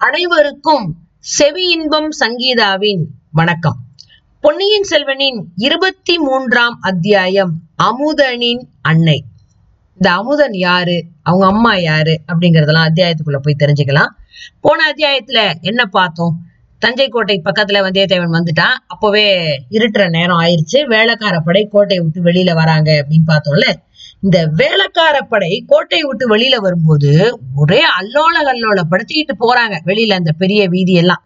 அனைவருக்கும் செவி இன்பம் சங்கீதாவின் வணக்கம். பொன்னியின் செல்வனின் இருபத்தி மூன்றாம் அத்தியாயம் அமுதனின் அன்னை. இந்த அமுதன் யாரு? அவங்க அம்மா யாரு? அப்படிங்கறதெல்லாம் அத்தியாயத்துக்குள்ள போய் தெரிஞ்சுக்கலாம். போன அத்தியாயத்துல என்ன பார்த்தோம்? தஞ்சை கோட்டை பக்கத்துல வந்தியத்தேவன் வந்துட்டான். அப்பவே இருட்டுற நேரம் ஆயிருச்சு. வேலைக்கார படை கோட்டையை விட்டு வெளியில வராங்க அப்படின்னு பார்த்தோம்ல. இந்த வேலைக்கார படை கோட்டையை விட்டு வெளியில வரும்போது ஒரே அல்லோல கல்லோல படுத்திக்கிட்டு போறாங்க வெளியில அந்த பெரிய வீதி எல்லாம்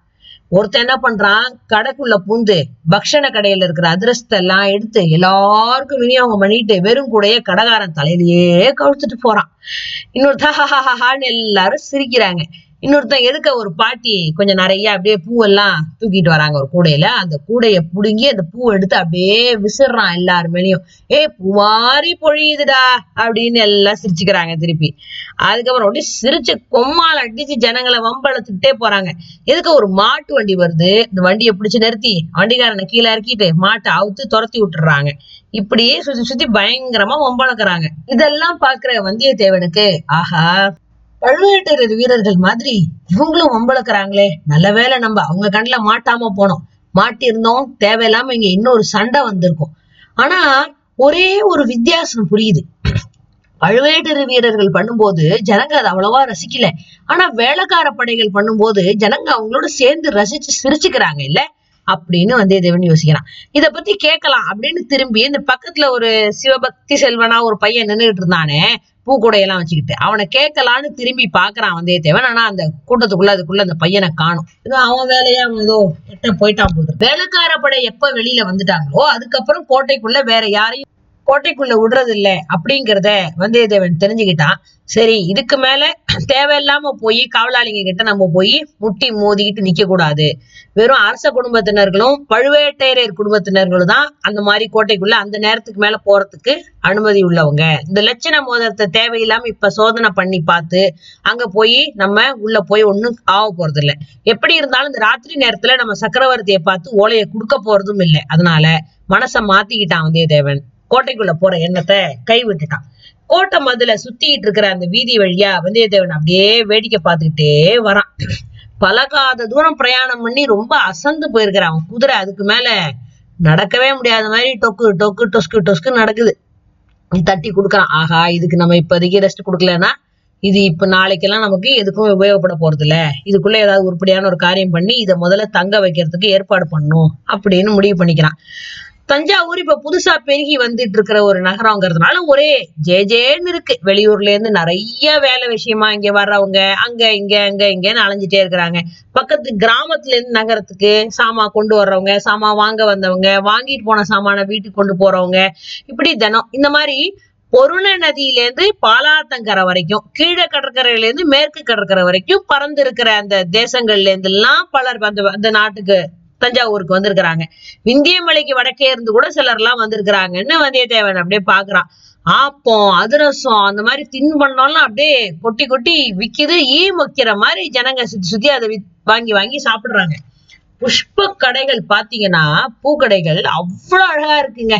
ஒருத்தன் என்ன பண்றான்? கடைக்குள்ள பூந்து பக்ஷண கடையில இருக்கிற அதிரசத்தை எல்லாம் எடுத்து எல்லாருக்கும் விநியோகம் பண்ணிட்டு வெறும் கூடைய கடைக்காரன் தலையிலேயே கவுத்துட்டு போறான். இன்னொருத்தன் ஹஹஹஹான்னு எல்லாரும் சிரிக்கிறாங்க. இன்னொருத்தன் எதுக்க ஒரு பாட்டி கொஞ்சம் நிறைய அப்படியே பூவெல்லாம் தூக்கிட்டு வராங்க ஒரு கூடையில. அந்த கூடைய புடுங்கி அந்த பூ எடுத்து அப்படியே விசிறான் எல்லாரு மேலயும். ஏ பூவாரி பொழியுதுடா அப்படின்னு எல்லாம் சிரிச்சுக்கிறாங்க திருப்பி. அதுக்கப்புறம் அப்படியே சிரிச்சு கொம்மால் அடிச்சு ஜனங்களை வம்பளத்துக்கிட்டே போறாங்க. எதுக்கு ஒரு மாட்டு வண்டி வருது? இந்த வண்டியை பிடிச்சு நிறுத்தி வண்டிக்காரனை கீழே இறக்கிட்டு மாட்டை அவுத்து துரத்தி விட்டுறாங்க. இப்படியே சுத்தி சுத்தி பயங்கரமா வம்பளக்குறாங்க. இதெல்லாம் பாக்குற வந்தியத்தேவனுக்கு ஆஹா பழுவேட்டரர் வீரர்கள் மாதிரி இவங்களும் வம்பளக்குறாங்களே. நல்ல வேளை நம்ம அவங்க கண்ணுல மாட்டாம போனோம். மாட்டியிருந்தோம். தேவையில்லாம இங்க இன்னொரு சண்டை வந்திருக்கும். ஆனா ஒரே ஒரு வித்தியாசம் புரியுது. பழுவேட்டர் வீரர்கள் பண்ணும்போது ஜனங்க அதை அவ்வளவா ரசிக்கல. ஆனா வேலைக்கார படைகள் பண்ணும்போது ஜனங்க அவங்களோட சேர்ந்து ரசிச்சு சிரிச்சுக்கிறாங்க இல்ல? அப்படின்னு வந்தியத்தேவன் யோசிக்கிறான். இத பத்தி கேட்கலாம் அப்படின்னு திரும்பி இந்த பக்கத்துல ஒரு சிவபக்தி செல்வனா ஒரு பையன் நின்றுட்டு இருந்தானே பூக்கூடையெல்லாம் வச்சுக்கிட்டு. அவனை கேட்கலான்னு திரும்பி பாக்குறான் வந்தியத்தேவன் ஆனா அந்த கூட்டத்துக்குள்ள அதுக்குள்ள அந்த பையனை காணும். ஏதோ அவன் வேலையா? ஏதோ எட்ட போயிட்டான் போட்டு வேலைக்கார படை எப்ப வெளியில வந்துட்டாங்களோ அதுக்கப்புறம் கோட்டைக்குள்ள வேற யாரையும் கோட்டைக்குள்ள விடுறது இல்லை அப்படிங்கிறத வந்தியத்தேவன் தெரிஞ்சுக்கிட்டான். சரி இதுக்கு மேல தேவையில்லாம போய் காவலாளிங்க கிட்ட நம்ம போய் முட்டி மோதிக்கிட்டு நிக்க கூடாது. வெறும் அரச குடும்பத்தினர்களும் பழுவேட்டையர் குடும்பத்தினர்களும் தான் அந்த மாதிரி கோட்டைக்குள்ள அந்த நேரத்துக்கு மேல போறதுக்கு அனுமதி உள்ளவங்க. இந்த லட்சண மோதிரத்தை தேவையில்லாம இப்ப சோதனை பண்ணி பார்த்து அங்க போய் நம்ம உள்ள போய் ஒண்ணும் ஆக போறது இல்ல எப்படி இருந்தாலும் இந்த ராத்திரி நேரத்துல நம்ம சக்கரவர்த்தியை பார்த்து ஓலையை கொடுக்க போறதும் இல்லை. அதனால மனசை மாத்திக்கிட்டான் வந்தியத்தேவன். கோட்டைக்குள்ள போற எண்ணத்தை கை விட்டுட்டான் கோட்டை மதுல சுத்திட்டு இருக்கிற அந்த வீதி வழியா வந்தியத்தேவன் அப்படியே வேடிக்கை பார்த்துக்கிட்டே வரான். பழகாத தூரம் பிரயாணம் பண்ணி ரொம்ப அசந்து போயிருக்கிறான் அவன் குதிரை. அதுக்கு மேல நடக்கவே முடியாத மாதிரி டொக்கு டொக்கு டொஸ்கு டொஸ்கு நடக்குது. தட்டி கொடுக்குறான். ஆஹா இதுக்கு நம்ம இப்போதைக்கு ரெஸ்ட் கொடுக்கலன்னா இது இப்ப நாளைக்கெல்லாம் நமக்கு எதுக்கும் உபயோகப்பட போறது இல்ல இதுக்குள்ள ஏதாவது உருப்படியான ஒரு காரியம் பண்ணி இதை முதல்ல தங்க வைக்கிறதுக்கு ஏற்பாடு பண்ணும் அப்படின்னு முடிவு பண்ணிக்கிறான். தஞ்சாவூர் இப்ப புதுசா பெருகி வந்துட்டு இருக்கிற ஒரு நகரங்கிறதுனால ஒரே ஜே ஜேன்னு இருக்கு. வெளியூர்ல இருந்து நிறைய வேலை விஷயமா இங்க வர்றவங்க அங்க இங்க அங்க இங்கன்னு அலைஞ்சிட்டே இருக்கிறாங்க. பக்கத்து கிராமத்துல இருந்து நகரத்துக்கு சாமா கொண்டு வர்றவங்க சாமா வாங்க வந்தவங்க வாங்கிட்டு போன சாமான வீட்டுக்கு கொண்டு போறவங்க இப்படி தினம். இந்த மாதிரி பொருண நதியில இருந்து பாலாத்தங்கரை வரைக்கும் கீழே கடற்கரையில இருந்து மேற்கு கடற்கரை வரைக்கும் பறந்து இருக்கிற அந்த தேசங்கள்ல இருந்து எல்லாம் பலர் அந்த அந்த நாட்டுக்கு தஞ்சாவூருக்கு வந்திருக்கிறாங்க. விந்தியமலைக்கு வடக்கே இருந்து கூட சிலர் எல்லாம் வந்திருக்கிறாங்கன்னு வந்தியத்தேவன் அப்படியே பாக்குறான் ஆப்பம் அதிரசம் அந்த மாதிரி தின்பண்டம்லாம் அப்படியே கொட்டி கொட்டி விக்குது. ஈ மொக்கிற மாதிரி ஜனங்க சுத்தி சுத்தி அதை வாங்கி வாங்கி சாப்பிடுறாங்க. புஷ்ப கடைகள் பாத்தீங்கன்னா பூக்கடைகள் அவ்வளவு அழகா இருக்குங்க.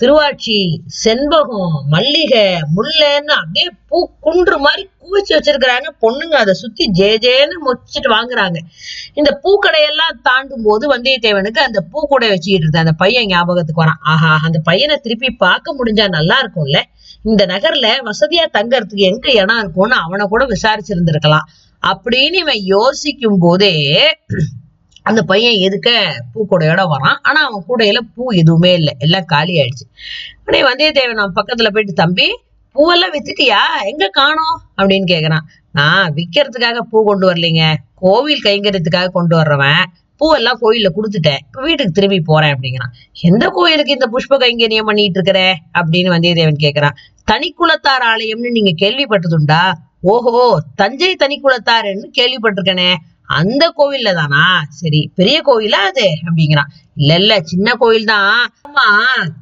திருவாச்சி செண்பகம் மல்லிகை முல்லைன்னு அப்படியே பூ குன்று மாதிரி குவிச்சு வச்சிருக்கிறாங்க. பொண்ணுங்க அதை சுத்தி ஜே ஜேன்னு மொச்சிட்டு வாங்குறாங்க. இந்த பூக்கடையெல்லாம் தாண்டும் போது வந்தியத்தேவனுக்கு அந்த பூக்கூடை வச்சுக்கிட்டு இருந்த அந்த பையன் ஞாபகத்துக்கு வரான். ஆஹா அந்த பையனை திருப்பி பார்க்க முடிஞ்சா நல்லா இருக்கும்ல. இந்த நகர்ல வசதியா தங்கறதுக்கு எங்க இடம் இருக்கும்னு அவனை கூட விசாரிச்சிருந்திருக்கலாம். அப்படின்னு இவன் யோசிக்கும் போதே அந்த பையன் எதுக்க பூக்கூடையோட வரான்? ஆனா அவன் கூடையில பூ எதுவுமே இல்லை. எல்லாம் காலி ஆயிடுச்சு. உடனே வந்தியத்தேவன் அவன் பக்கத்துல போயிட்டு தம்பி பூவெல்லாம் வித்துட்டியா? எங்க காணோம்? அப்படின்னு கேக்குறான். நான் விக்கிறதுக்காக பூ கொண்டு வரலீங்க. கோவில் கைங்கரியத்துக்காக கொண்டு வர்றவன். பூவெல்லாம் கோயில்ல கொடுத்துட்டேன். இப்ப வீட்டுக்கு திரும்பி போறேன் அப்படிங்கிறான். எந்த கோயிலுக்கு இந்த புஷ்ப கைங்கரியம் பண்ணிட்டு இருக்கிற அப்படின்னு வந்தியத்தேவன் கேக்குறான். தனிக்குலத்தார் ஆலயம்னு நீங்க கேள்விப்பட்டதுண்டா? ஓஹோ தஞ்சை தனிக்குலத்தாருன்னு கேள்விப்பட்டிருக்கனே. அந்த கோவில்ல தானா? சரி பெரிய கோவிலா அது? அப்படிங்கிறான். இல்ல இல்ல சின்ன கோயில் தான் ஆமா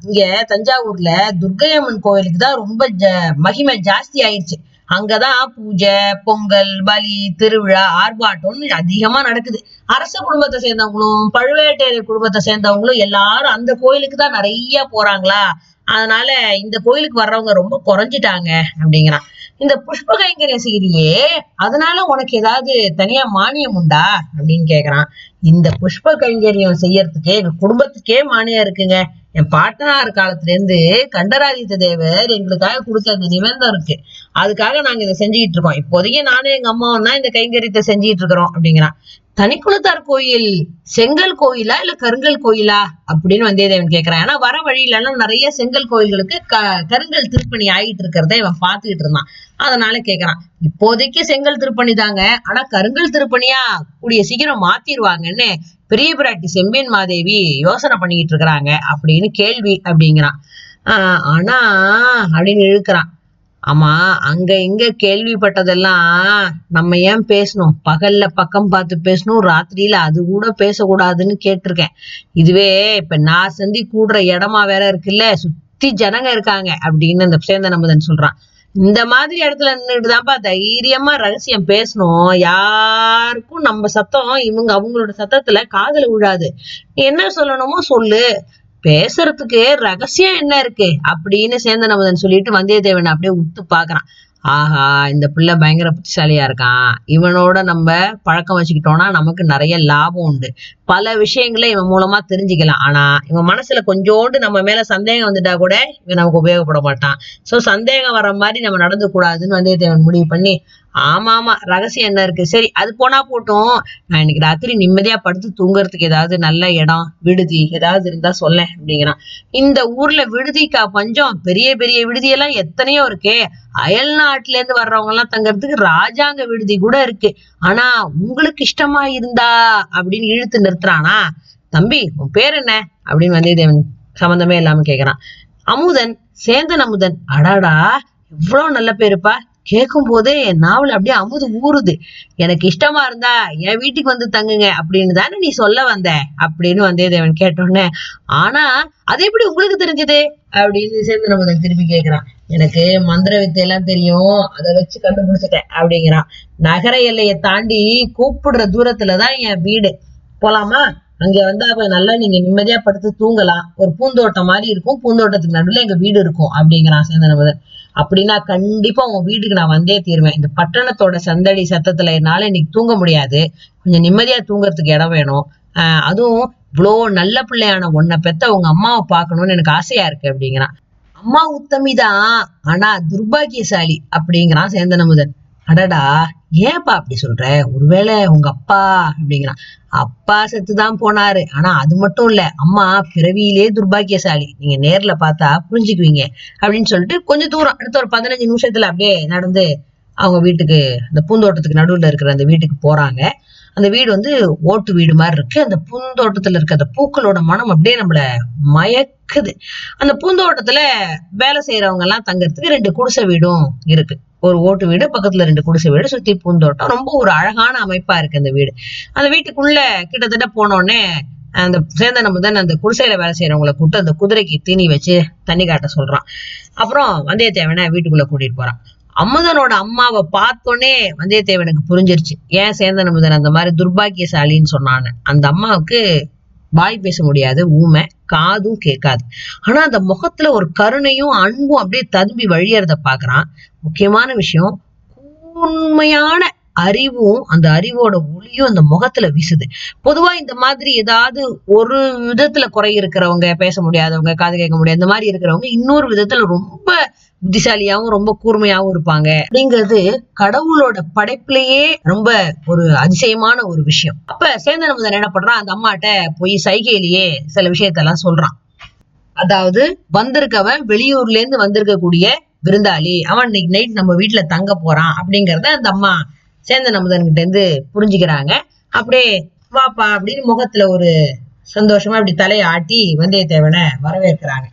இங்க தஞ்சாவூர்ல துர்க்கையம்மன் கோயிலுக்கு தான் ரொம்ப ஜ- மகிமை ஜாஸ்தி ஆயிடுச்சு அங்கதான் பூஜை பொங்கல் பலி திருவிழா ஆர்ப்பாட்டம்னு அதிகமா நடக்குது. அரச குடும்பத்தை சேர்ந்தவங்களும் பழுவேட்டையர் குடும்பத்தை சேர்ந்தவங்களும் எல்லாரும் அந்த கோயிலுக்கு தான் நிறைய போறாங்களா? அதனால இந்த கோயிலுக்கு வர்றவங்க ரொம்ப குறைஞ்சிட்டாங்க அப்படிங்கிறான். இந்த புஷ்ப கைங்கரியம் அதனால உனக்கு ஏதாவது தனியா மானியம் உண்டா? அப்படின்னு கேக்குறான். இந்த புஷ்ப கைங்கரியம் செய்யறதுக்கே எங்க குடும்பத்துக்கே மானியம் இருக்குங்க. என் பாட்டனார் காலத்துல இருந்து கண்டராதித்த தேவர் எங்களுக்காக கொடுத்த அந்த நிபந்தம் இருக்கு. அதுக்காக நாங்க இதை செஞ்சுக்கிட்டு இருக்கோம். இப்போதைக்கு நானும் எங்க அம்மாவும் தான் இந்த கைங்கரியத்தை செஞ்சுக்கிட்டு இருக்கிறோம் அப்படிங்கிறான். தனிக்குளத்தார் கோயில் செங்கல் கோயிலா இல்ல கருங்கல் கோயிலா? அப்படின்னு வந்தியத்தேவன் கேக்குறான். ஏன்னா வர வழியில எல்லாம் நிறைய செங்கல் கோயில்களுக்கு க கருங்கல் திருப்பணி ஆகிட்டு இருக்கிறத இவன் பாத்துக்கிட்டு இருந்தான். அதனால கேக்குறான். இப்போதைக்கு செங்கல் திருப்பணி தாங்க. ஆனா கருங்கல் திருப்பணியா? கூடிய சீக்கிரம் மாத்திருவாங்கன்னு பெரிய பிராட்டி செம்பியன் மாதேவி யோசனை பண்ணிக்கிட்டு இருக்கிறாங்க அப்படின்னு கேள்வி அப்படிங்கிறான். ஆஹ் ஆனா அப்படின்னு இழுக்கிறான். ஆமா அங்க இங்க கேள்விப்பட்டதெல்லாம் நம்ம ஏன் பேசணும்? பகல்ல பக்கம் பார்த்து பேசணும் ராத்திரியில அது கூட பேசக்கூடாதுன்னு கேட்டிருக்கேன். இதுவே இப்ப நான் சந்தி கூடுற இடமா வேற இருக்குல்ல சுத்தி ஜனங்க இருக்காங்க அப்படின்னு அந்த சேந்தன் அமுதன் சொல்றான். இந்த மாதிரி இடத்துல நின்றுட்டு தான்ப்பா தைரியமா ரகசியம் பேசணும். யாருக்கும் நம்ம சத்தம் இவங்க அவங்களோட சத்தத்துல காதல விழாது. என்ன சொல்லணுமோ சொல்லு. பேசுறதுக்கு ரகசியம் என்ன இருக்கு? அப்படின்னு சேந்தன் சொல்லிட்டு வந்தியத்தேவன் அப்படியே உத்து பாக்குறான். ஆஹா இந்த பிள்ளை பயங்கர புத்திசாலியா இருக்கான். இவனோட நம்ம பழக்கம் வச்சுக்கிட்டோம்னா நமக்கு நிறைய லாபம் உண்டு. பல விஷயங்களை இவன் மூலமா தெரிஞ்சுக்கலாம். ஆனா இவன் மனசுல கொஞ்சோண்டு நம்ம மேல சந்தேகம் வந்துட்டா கூட இவன் நமக்கு உபயோகப்பட மாட்டான். சோ சந்தேகம் வர மாதிரி நம்ம நடந்து கூடாதுன்னு வந்தியத்தேவன் முடிவு பண்ணி ஆமா ஆமா ரகசியம் என்ன இருக்கு? சரி அது போனா போட்டும். நான் இன்னைக்கு ராத்திரி நிம்மதியா படுத்து தூங்குறதுக்கு ஏதாவது நல்ல இடம் விடுதி ஏதாவது இருந்தா சொல்ல அப்படிங்கிறான். இந்த ஊர்ல விடுதிக்கா பஞ்சம்? பெரிய பெரிய விடுதி எல்லாம் எத்தனையோ இருக்கே. அயல் நாட்டுல இருந்து வர்றவங்க எல்லாம் தங்கறதுக்கு ராஜாங்க விடுதி கூட இருக்கு. ஆனா உங்களுக்கு இஷ்டமா இருந்தா அப்படின்னு இழுத்து நிறுத்துறானா? தம்பி உன் பேர் என்ன? அப்படின்னு வந்தியத்தேவன் சம்பந்தமே இல்லாம கேக்குறான். அமுதன் சேந்தன் அமுதன். அடாடா இவ்வளவு நல்ல பேருப்பா கேட்கும் போதே என் நாவல் அப்படியே அமுது ஊறுது. எனக்கு இஷ்டமா இருந்தா என் வீட்டுக்கு வந்து தங்குங்க அப்படின்னு தானே நீ சொல்ல வந்த? அப்படின்னு வந்தியத்தேவன் கேட்டோடனே ஆனா அது எப்படி உங்களுக்கு தெரிஞ்சது? அப்படின்னு சேர்ந்து நம்ம திருப்பி கேக்குறான். எனக்கு மந்திர வித்தை எல்லாம் தெரியும். அதை வச்சு கண்டுபிடிச்சிட்டேன் அப்படிங்கிறான். நகர எல்லையை தாண்டி கூப்பிடுற தூரத்துலதான் என் வீடு. போலாமா? அங்க வந்தா கொஞ்சம் நல்லா நீங்க நிம்மதியா படுத்து தூங்கலாம். ஒரு பூந்தோட்டம் மாதிரி இருக்கும். பூந்தோட்டத்துக்கு நடுவுல எங்க வீடு இருக்கும் அப்படிங்கிறான் சேந்தனமுதன் அப்படின்னா கண்டிப்பா உன் வீட்டுக்கு நான் வந்தே தீருவேன். இந்த பட்டணத்தோட சந்தடி சத்தத்துல என்னால இன்னைக்கு தூங்க முடியாது. கொஞ்சம் நிம்மதியா தூங்குறதுக்கு இடம் வேணும். ஆஹ் அதுவும் இவ்வளோ நல்ல பிள்ளையான உன்னை பெத்த உங்க அம்மாவை பார்க்கணும்னு எனக்கு ஆசையா இருக்கு அப்படிங்கிறான். அம்மா உத்தமிதான் ஆனா துர்பாகியசாலி அப்படிங்கிறான் சேந்தனமுதன் அடடா ஏன்பா அப்படி சொல்ற? ஒருவேளை உங்க அப்பா அப்படிங்கிறான் அப்பா செத்துதான் போனாரு. ஆனா அது மட்டும் இல்ல. அம்மா பிறவியிலே துர்பாக்கியசாலி. நீங்க நேர்ல பார்த்தா புரிஞ்சுக்குவீங்க அப்படின்னு சொல்லிட்டு கொஞ்சம் தூரம் அடுத்த ஒரு பதினஞ்சு நிமிஷத்துல அப்படியே நடந்து அவங்க வீட்டுக்கு அந்த பூந்தோட்டத்துக்கு நடுவுல இருக்கிற அந்த வீட்டுக்கு போறாங்க. அந்த வீடு வந்து ஓட்டு வீடு மாதிரி இருக்கு. அந்த பூந்தோட்டத்துல இருக்க அந்த பூக்களோட மனம் அப்படியே நம்மள மயக்குது. அந்த பூந்தோட்டத்துல வேலை செய்யறவங்க எல்லாம் தங்கறதுக்கு ரெண்டு குடிசை வீடும் இருக்கு. ஒரு ஓட்டு வீடு பக்கத்துல ரெண்டு குடிசை வீடு சுத்தி பூந்தோட்டம். ரொம்ப ஒரு அழகான அமைப்பா இருக்கு அந்த வீடு. அந்த வீட்டுக்குள்ள கிட்டத்தட்ட போனோடனே அந்த சேந்தன் முதன் அந்த குடிசையில வேலை செய்யறவங்கள கூப்பிட்டு அந்த குதிரைக்கு தீனி வச்சு தண்ணி காட்ட சொல்றான். அப்புறம் வந்தியத்தேவனை வீட்டுக்குள்ள கூட்டிட்டு போறான். அமுதனோட அம்மாவை பார்த்தோன்னே வந்தியத்தேவனுக்கு புரிஞ்சிருச்சு. ஏன் சேந்தன் அமுதன் அந்த மாதிரி துர்பாக்கியசாலின்னு சொன்னான்னு. அந்த அம்மாவுக்கு வாய் பேச முடியாது ஊமை காதும் கேட்காது. ஆனா அந்த முகத்துல ஒரு கருணையும் அன்பும் அப்படியே ததும்பி வழியறத பாக்குறான் முக்கியமான விஷயம் உண்மையான அறிவும் அந்த அறிவோட ஒளியும் அந்த முகத்துல வீசுது. பொதுவா இந்த மாதிரி ஏதாவது ஒரு விதத்துல குறை இருக்கிறவங்க பேச முடியாதவங்க காது கேட்க முடியாது இந்த மாதிரி இருக்கிறவங்க இன்னொரு விதத்துல ரொம்ப புத்திசாலியாவும் ரொம்ப கூர்மையாவும் இருப்பாங்க. அப்படிங்கிறது கடவுளோட படைப்புலயே ரொம்ப ஒரு அதிசயமான ஒரு விஷயம். அப்ப சேந்தன் முதன் என்ன பண்றான்? அந்த அம்மாட்ட போய் சைகையிலேயே சில விஷயத்தெல்லாம் சொல்றான். அதாவது வந்திருக்கவன் வெளியூர்ல இருந்து வந்திருக்கக்கூடிய விருந்தாளி அவன் இன்னைக்கு நைட் நம்ம வீட்டுல தங்க போறான் அப்படிங்கறத அந்த அம்மா சேந்தன் அமுதன் கிட்ட இருந்து புரிஞ்சுக்கிறாங்க. அப்படியே வாப்பா அப்படின்னு முகத்துல ஒரு சந்தோஷமா இப்படி தலையை ஆட்டி வந்தியத்தேவனை வரவேற்கிறாங்க.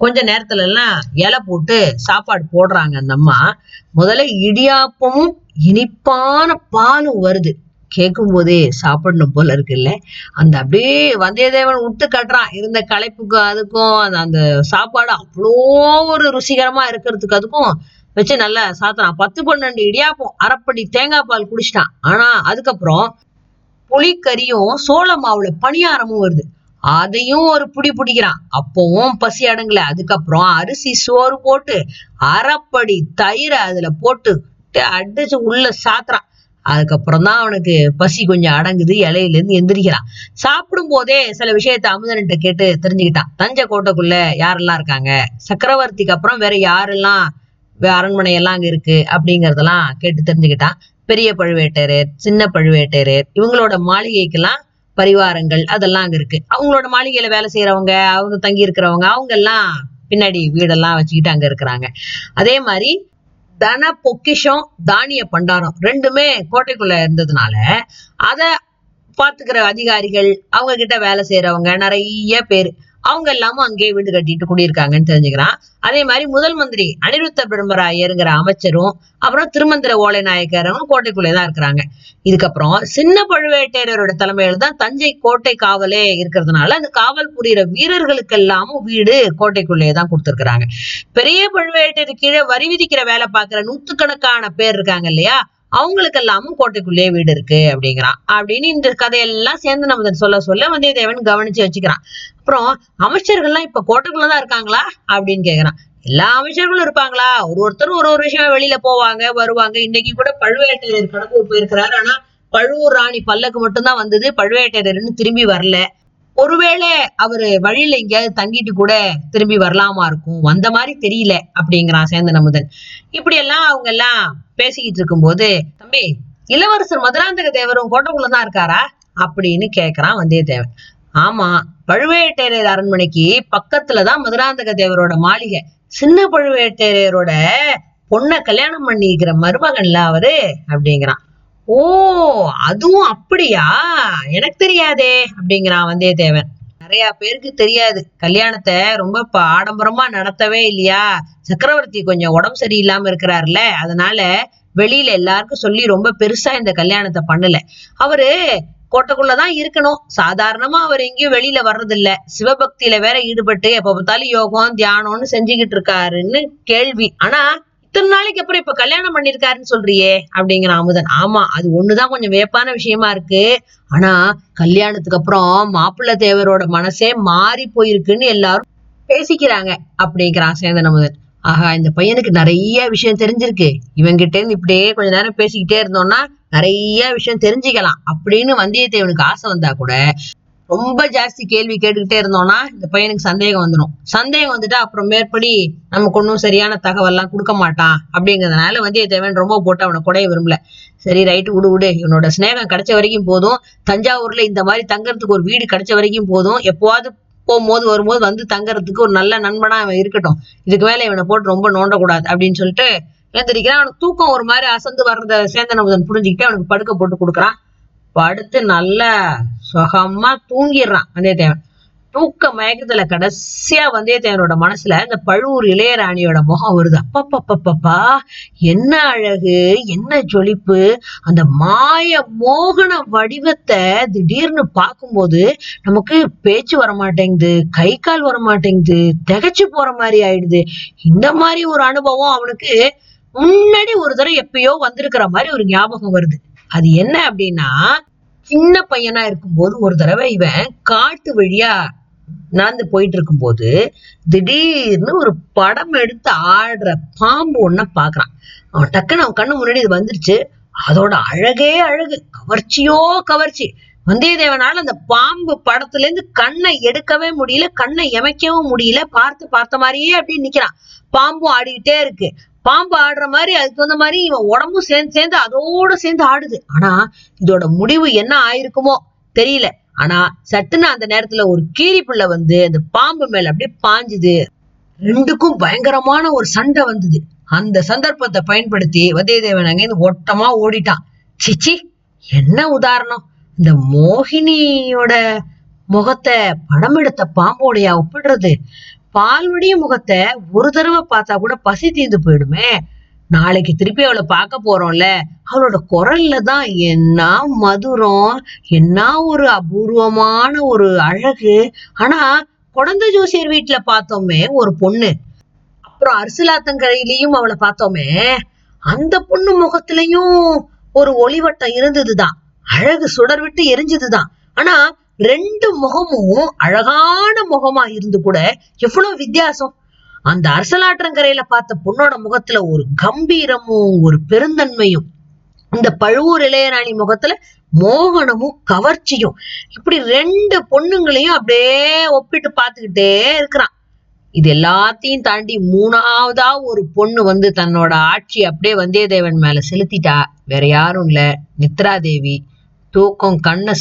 கொஞ்ச நேரத்துல எல்லாம் இலை போட்டு சாப்பாடு போடுறாங்க அந்த அம்மா. முதல்ல இடியாப்பமும் இனிப்பான பாலும் வருது. கேட்கும் போதே சாப்பிடணும் போல இருக்குல்ல அந்த அப்படியே வந்தியத்தேவன் விட்டு கட்டுறான். இருந்த களைப்புக்கும் அதுக்கும் அந்த அந்த சாப்பாடு அவ்வளோ ஒரு ருசிகரமா இருக்கிறதுக்கு அதுக்கும் வச்சு நல்லா சாத்துறான். பத்து பன்னெண்டு இடியாப்பம் அரைப்படி தேங்காய் பால் குடிச்சிட்டான். ஆனா அதுக்கப்புறம் புளிக்கறியும் சோள மாவுல பணியாரமும் வருது. அதையும் ஒரு புடி பிடிக்கிறான். அப்பவும் பசி அடங்கல. அதுக்கப்புறம் அரிசி சோறு போட்டு அரைப்படி தயிரை அதுல போட்டு அடிச்சு உள்ள சாத்துறான். அதுக்கப்புறம் தான் அவனுக்கு பசி கொஞ்சம் அடங்குது. இலையில இருந்து எந்திரிக்கிறான். சாப்பிடும் போதே சில விஷயத்த அமுதன்கிட்ட கேட்டு தெரிஞ்சுக்கிட்டான். தஞ்சை கோட்டைக்குள்ள யாரெல்லாம் இருக்காங்க? சக்கரவர்த்திக்கு அப்புறம் வேற யாரெல்லாம் அரண்மனை எல்லாம் அங்க இருக்கு அப்படிங்கறதெல்லாம் கேட்டு தெரிஞ்சுக்கிட்டான். பெரிய பழுவேட்டரையர் சின்ன பழுவேட்டரையர் இவங்களோட மாளிகைக்கெல்லாம் பரிவாரங்கள் அதெல்லாம் அங்க இருக்கு. அவங்களோட மாளிகையில வேலை செய்யறவங்க அவங்க தங்கி இருக்கிறவங்க அவங்க எல்லாம் பின்னாடி வீடெல்லாம் வச்சுக்கிட்டு அங்க இருக்கிறாங்க. அதே மாதிரி தன பொக்கிஷம் தானிய பண்டாரம் ரெண்டுமே கோட்டைக்குள்ள இருந்ததுனால அத பாத்துக்கிற அதிகாரிகள் அவங்க கிட்ட வேலை செய்யறவங்க நிறைய பேர். அவங்க எல்லாமும் அங்கேயே வீடு கட்டிட்டு குடியிருக்காங்கன்னு தெரிஞ்சுக்கிறான். அதே மாதிரி முதல் மந்திரி அனிருத்த பிரம்மராயருங்கிற அமைச்சரும் அப்புறம் திருமந்திர ஓலை நாயக்கரும் கோட்டைக்குள்ளே தான் இருக்கிறாங்க. இதுக்கப்புறம் சின்ன பழுவேட்டையரோட தலைமையில தான் தஞ்சை கோட்டை காவலே இருக்கிறதுனால அந்த காவல் புரியிற வீரர்களுக்கு எல்லாமும் வீடு கோட்டைக்குள்ளேயே தான் கொடுத்துருக்காங்க பெரிய பழுவேட்டையர் கீழே வரி விதிக்கிற வேலை பார்க்கிற நூத்துக்கணக்கான பேர் இருக்காங்க இல்லையா? அவங்களுக்கு எல்லாமும் கோட்டைக்குள்ளேயே வீடு இருக்கு அப்படிங்கிறான். அப்படின்னு இந்த கதையெல்லாம் சேர்ந்து நம்ம சொல்ல சொல்ல வந்தியத்தேவன் கவனிச்சு வச்சுக்கிறான். அப்புறம் அமைச்சர்கள்லாம் இப்ப கோட்டைக்குள்ளதான் இருக்காங்களா? அப்படின்னு கேக்குறான். எல்லா அமைச்சர்களும் இருப்பாங்களா? ஒரு ஒருத்தரும் ஒரு ஒரு விஷயம் வெளியில போவாங்க வருவாங்க. இன்னைக்கு கூட பழுவேட்டையர் கடம்பூர் போயிருக்கிறாரு. ஆனா பழுவூர் ராணி பல்லக்கு மட்டும்தான் வந்தது. பழுவேட்டரையர்னு திரும்பி வரல. ஒருவேளை அவரு வழியில எங்கேயாவது தங்கிட்டு கூட திரும்பி வரலாமா இருக்கும்? வந்த மாதிரி தெரியல அப்படிங்கிறான் சேந்தன் அமுதன். இப்படி எல்லாம் அவங்க எல்லாம் பேசிக்கிட்டு இருக்கும்போது தம்பி இளவரசர் மதுராந்தக தேவரும் கோட்டைக்குள்ளதான் இருக்காரா? அப்படின்னு கேக்குறான் வந்தியத்தேவன். ஆமா பழுவேட்டரையர் அரண்மனைக்கு பக்கத்துலதான் மதுராந்தக தேவரோட மாளிகை. சின்ன பழுவேட்டரையரோட பொண்ணை கல்யாணம் பண்ணிக்கிற மருமகன்ல அவரு அப்படிங்கிறான். ஓ அதுவும் அப்படியா? எனக்கு தெரியாதே அப்படிங்கிறான் வந்தியத்தேவன். நிறைய பேருக்கு தெரியாது. கல்யாணத்தை ரொம்ப ப- ஆடம்பரமா நடத்தவே இல்லையா? சக்கரவர்த்தி கொஞ்சம் உடம்பு சரியில்லாம இருக்கிறாருல அதனால வெளியில எல்லாருக்கும் சொல்லி ரொம்ப பெருசா இந்த கல்யாணத்தை பண்ணல. அவரு கோட்டைக்குள்ளதான் இருக்கணும். சாதாரணமா அவர் எங்கேயும் வெளியில வர்றதில்ல. சிவபக்தியில வேற ஈடுபட்டு எப்ப பார்த்தாலும் யோகம் தியானம்னு செஞ்சுக்கிட்டு இருக்காருன்னு கேள்வி. ஆனா இத்தனை நாளைக்கு அப்புறம் இப்ப கல்யாணம் பண்ணிருக்காருன்னு சொல்றியே? அப்படிங்கிற அமுதன். ஆமா அது ஒண்ணுதான் கொஞ்சம் வேப்பான விஷயமா இருக்கு. ஆனா கல்யாணத்துக்கு அப்புறம் மாப்பிள்ளை தேவரோட மனசே மாறி போயிருக்குன்னு எல்லாரும் பேசிக்கிறாங்க அப்படிங்கிறான் சேந்தன் அமுதன். ஆஹா இந்த பையனுக்கு நிறைய விஷயம் தெரிஞ்சிருக்கு. இவங்கிட்ட இருந்து இப்படியே கொஞ்ச நேரம் பேசிக்கிட்டே இருந்தோம்னா நிறைய விஷயம் தெரிஞ்சுக்கலாம் அப்படின்னு வந்தியத்தேவனுக்கு ஆசை வந்தா கூட ரொம்ப ஜாஸ்தி கேள்வி கேட்டுக்கிட்டே இருந்தோம்னா இந்த பையனுக்கு சந்தேகம் வந்துடும் சந்தேகம் வந்துட்டு அப்புறம் மேற்படி நமக்கு ஒன்றும் சரியான தகவல்லாம் கொடுக்க மாட்டான் அப்படிங்கறதுனால வந்தியத்தேவன் ரொம்ப போட்டு அவனை குடைய விரும்பல. சரி ரைட்டு விடு விடு. இவனோட சிநேகம் கிடைச்ச வரைக்கும் போதும். தஞ்சாவூர்ல இந்த மாதிரி தங்கறதுக்கு ஒரு வீடு கிடைச்ச வரைக்கும் போதும். எப்போவாது போகும்போது வரும்போது வந்து தங்கறதுக்கு ஒரு நல்ல நண்பனா அவன் இருக்கட்டும். இதுக்கு மேல இவனை போட்டு ரொம்ப நோண்டக்கூடாது அப்படின்னு சொல்லிட்டு எழுந்திரிக்கிறான் அவனுக்கு தூக்கம் ஒரு மாதிரி அசந்து வர்றத சேந்தன் அமுதன் புரிஞ்சுக்கிட்டு அவனுக்கு படுக்க போட்டு கொடுக்குறான். படுத்து நல்லா சுகமா தூங்கிடுறான் வந்தியத்தேவன். தூக்க மயக்கத்துல கடைசியா வந்தியத்தேவனோட மனசுல இந்த பழுவூர் இளையராணியோட முகம் வருது. அப்பப்பப்பப்பா என்ன அழகு என்ன ஜொலிப்பு. அந்த மாய மோகன வடிவத்தை திடீர்னு பார்க்கும்போது நமக்கு பேச்சு வர மாட்டேங்குது கை கால் வர மாட்டேங்குது திகைச்சு போற மாதிரி ஆயிடுது. இந்த மாதிரி ஒரு அனுபவம் அவனுக்கு முன்னாடி ஒரு தடவை எப்பயோ வந்திருக்கிற மாதிரி ஒரு ஞாபகம் வருது. அது என்ன அப்படின்னா சின்ன பையனா இருக்கும்போது ஒரு தடவை இவன் காட்டு வழியா நடந்து போயிட்டு இருக்கும்போது திடீர்னு ஒரு படம் எடுத்து ஆடுற பாம்பு ஒன்ன பாக்குறான். அவன் டக்குன்னு அவன் கண்ணு முன்னாடி இது வந்துருச்சு. அதோட அழகே அழகு. கவர்ச்சியோ கவர்ச்சி. வந்தியத்தேவனால அந்த பாம்பு படத்துல இருந்து கண்ணை எடுக்கவே முடியல கண்ணை எமைக்கவும் முடியல. பார்த்து பார்த்த மாதிரியே அப்படியே நிக்கிறான். பாம்பும் ஆடிக்கிட்டே இருக்கு. பாம்பு ஆடுற மாதிரி அதுக்கு தகுந்த மாதிரி இவன் உடம்பும் சேர்ந்து சேர்ந்து அதோட சேர்ந்து ஆடுது. ஆனா இதோட முடிவு என்ன ஆயிருக்குமோ தெரியல. ஆனா சட்டுன்னு அந்த நேரத்துல ஒரு கீரி பிள்ளை வந்து அந்த பாம்பு மேல அப்படியே பாஞ்சுது. ரெண்டுக்கும் பயங்கரமான ஒரு சண்டை வந்தது. அந்த சந்தர்ப்பத்தை பயன்படுத்தி வந்தியத்தேவன் அங்கேருந்து ஓட்டமா ஓடிட்டான். சிச்சி என்ன உதாரணம்? இந்த மோகினியோட முகத்தை படம் எடுத்த பாம்போடையா ஒப்பிடுறது? பால்வடிய முகத்தை ஒரு தடவை பார்த்தா கூட பசி தீர்ந்து போயிடுமே. நாளைக்கு திருப்பி அவளை பார்க்க போறோம்ல. அவளோட குரல்ல தான் என்ன மதுரம் என்ன ஒரு அபூர்வமான ஒரு அழகு. ஆனா குழந்தை ஜோசியர் வீட்டுல பார்த்தோமே ஒரு பொண்ணு. அப்புறம் அரசிலாத்தங்கரையிலயும் அவளை பார்த்தோமே. அந்த பொண்ணு முகத்திலையும் ஒரு ஒளிவட்டம் இருந்ததுதான். அழகு சுடர் விட்டு எரிஞ்சதுதான். ஆனா ரெண்டு முகமும் அழகான முகமா இருந்து கூட எவ்வளவு வித்தியாசம். அந்த அரசலாற்றங்கரையில பார்த்த பொண்ணோட முகத்துல ஒரு கம்பீரமும் ஒரு பெருந்தன்மையும் இந்த பழுவூர் இளையராணி முகத்துல மோகனமும் கவர்ச்சியும் இப்படி ரெண்டு பொண்ணுங்களையும் அப்படியே ஒப்பிட்டு பார்த்துக்கிட்டே இருக்கிறான். இது எல்லாத்தையும் தாண்டி மூணாவதா ஒரு பொண்ணு வந்து தன்னோட ஆட்சி அப்படியே வந்தியத்தேவன் மேல செலுத்திட்டா. வேற யாரும் இல்ல. நித்ரா தேவி தூக்கம் கண்ணை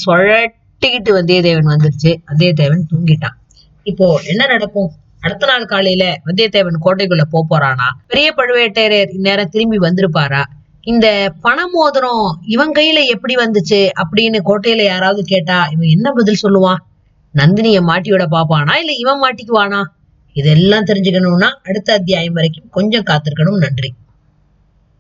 சுழட்டிக்கிட்டு வந்தியத்தேவன் வந்துருச்சு. வந்தியத்தேவன் தூங்கிட்டான். இப்போ என்ன நடக்கும்? அடுத்த நாள் காலையில வந்தியத்தேவன் கோட்டைக்குள்ள போறானா? பெரிய பழுவேட்டரையர் இந்நேரம் திரும்பி வந்திருப்பாரா? இந்த பண மோதிரம் இவன் கையில எப்படி வந்துச்சு? அப்படின்னு கோட்டையில யாராவது கேட்டா இவன் என்ன பதில் சொல்லுவான்? நந்தினிய மாட்டியோட பாப்பானா? இல்ல இவன் மாட்டிக்குவானா? இதெல்லாம் தெரிஞ்சுக்கணும்னா அடுத்த அத்தியாயம் வரைக்கும் கொஞ்சம் காத்திருக்கணும். நன்றி.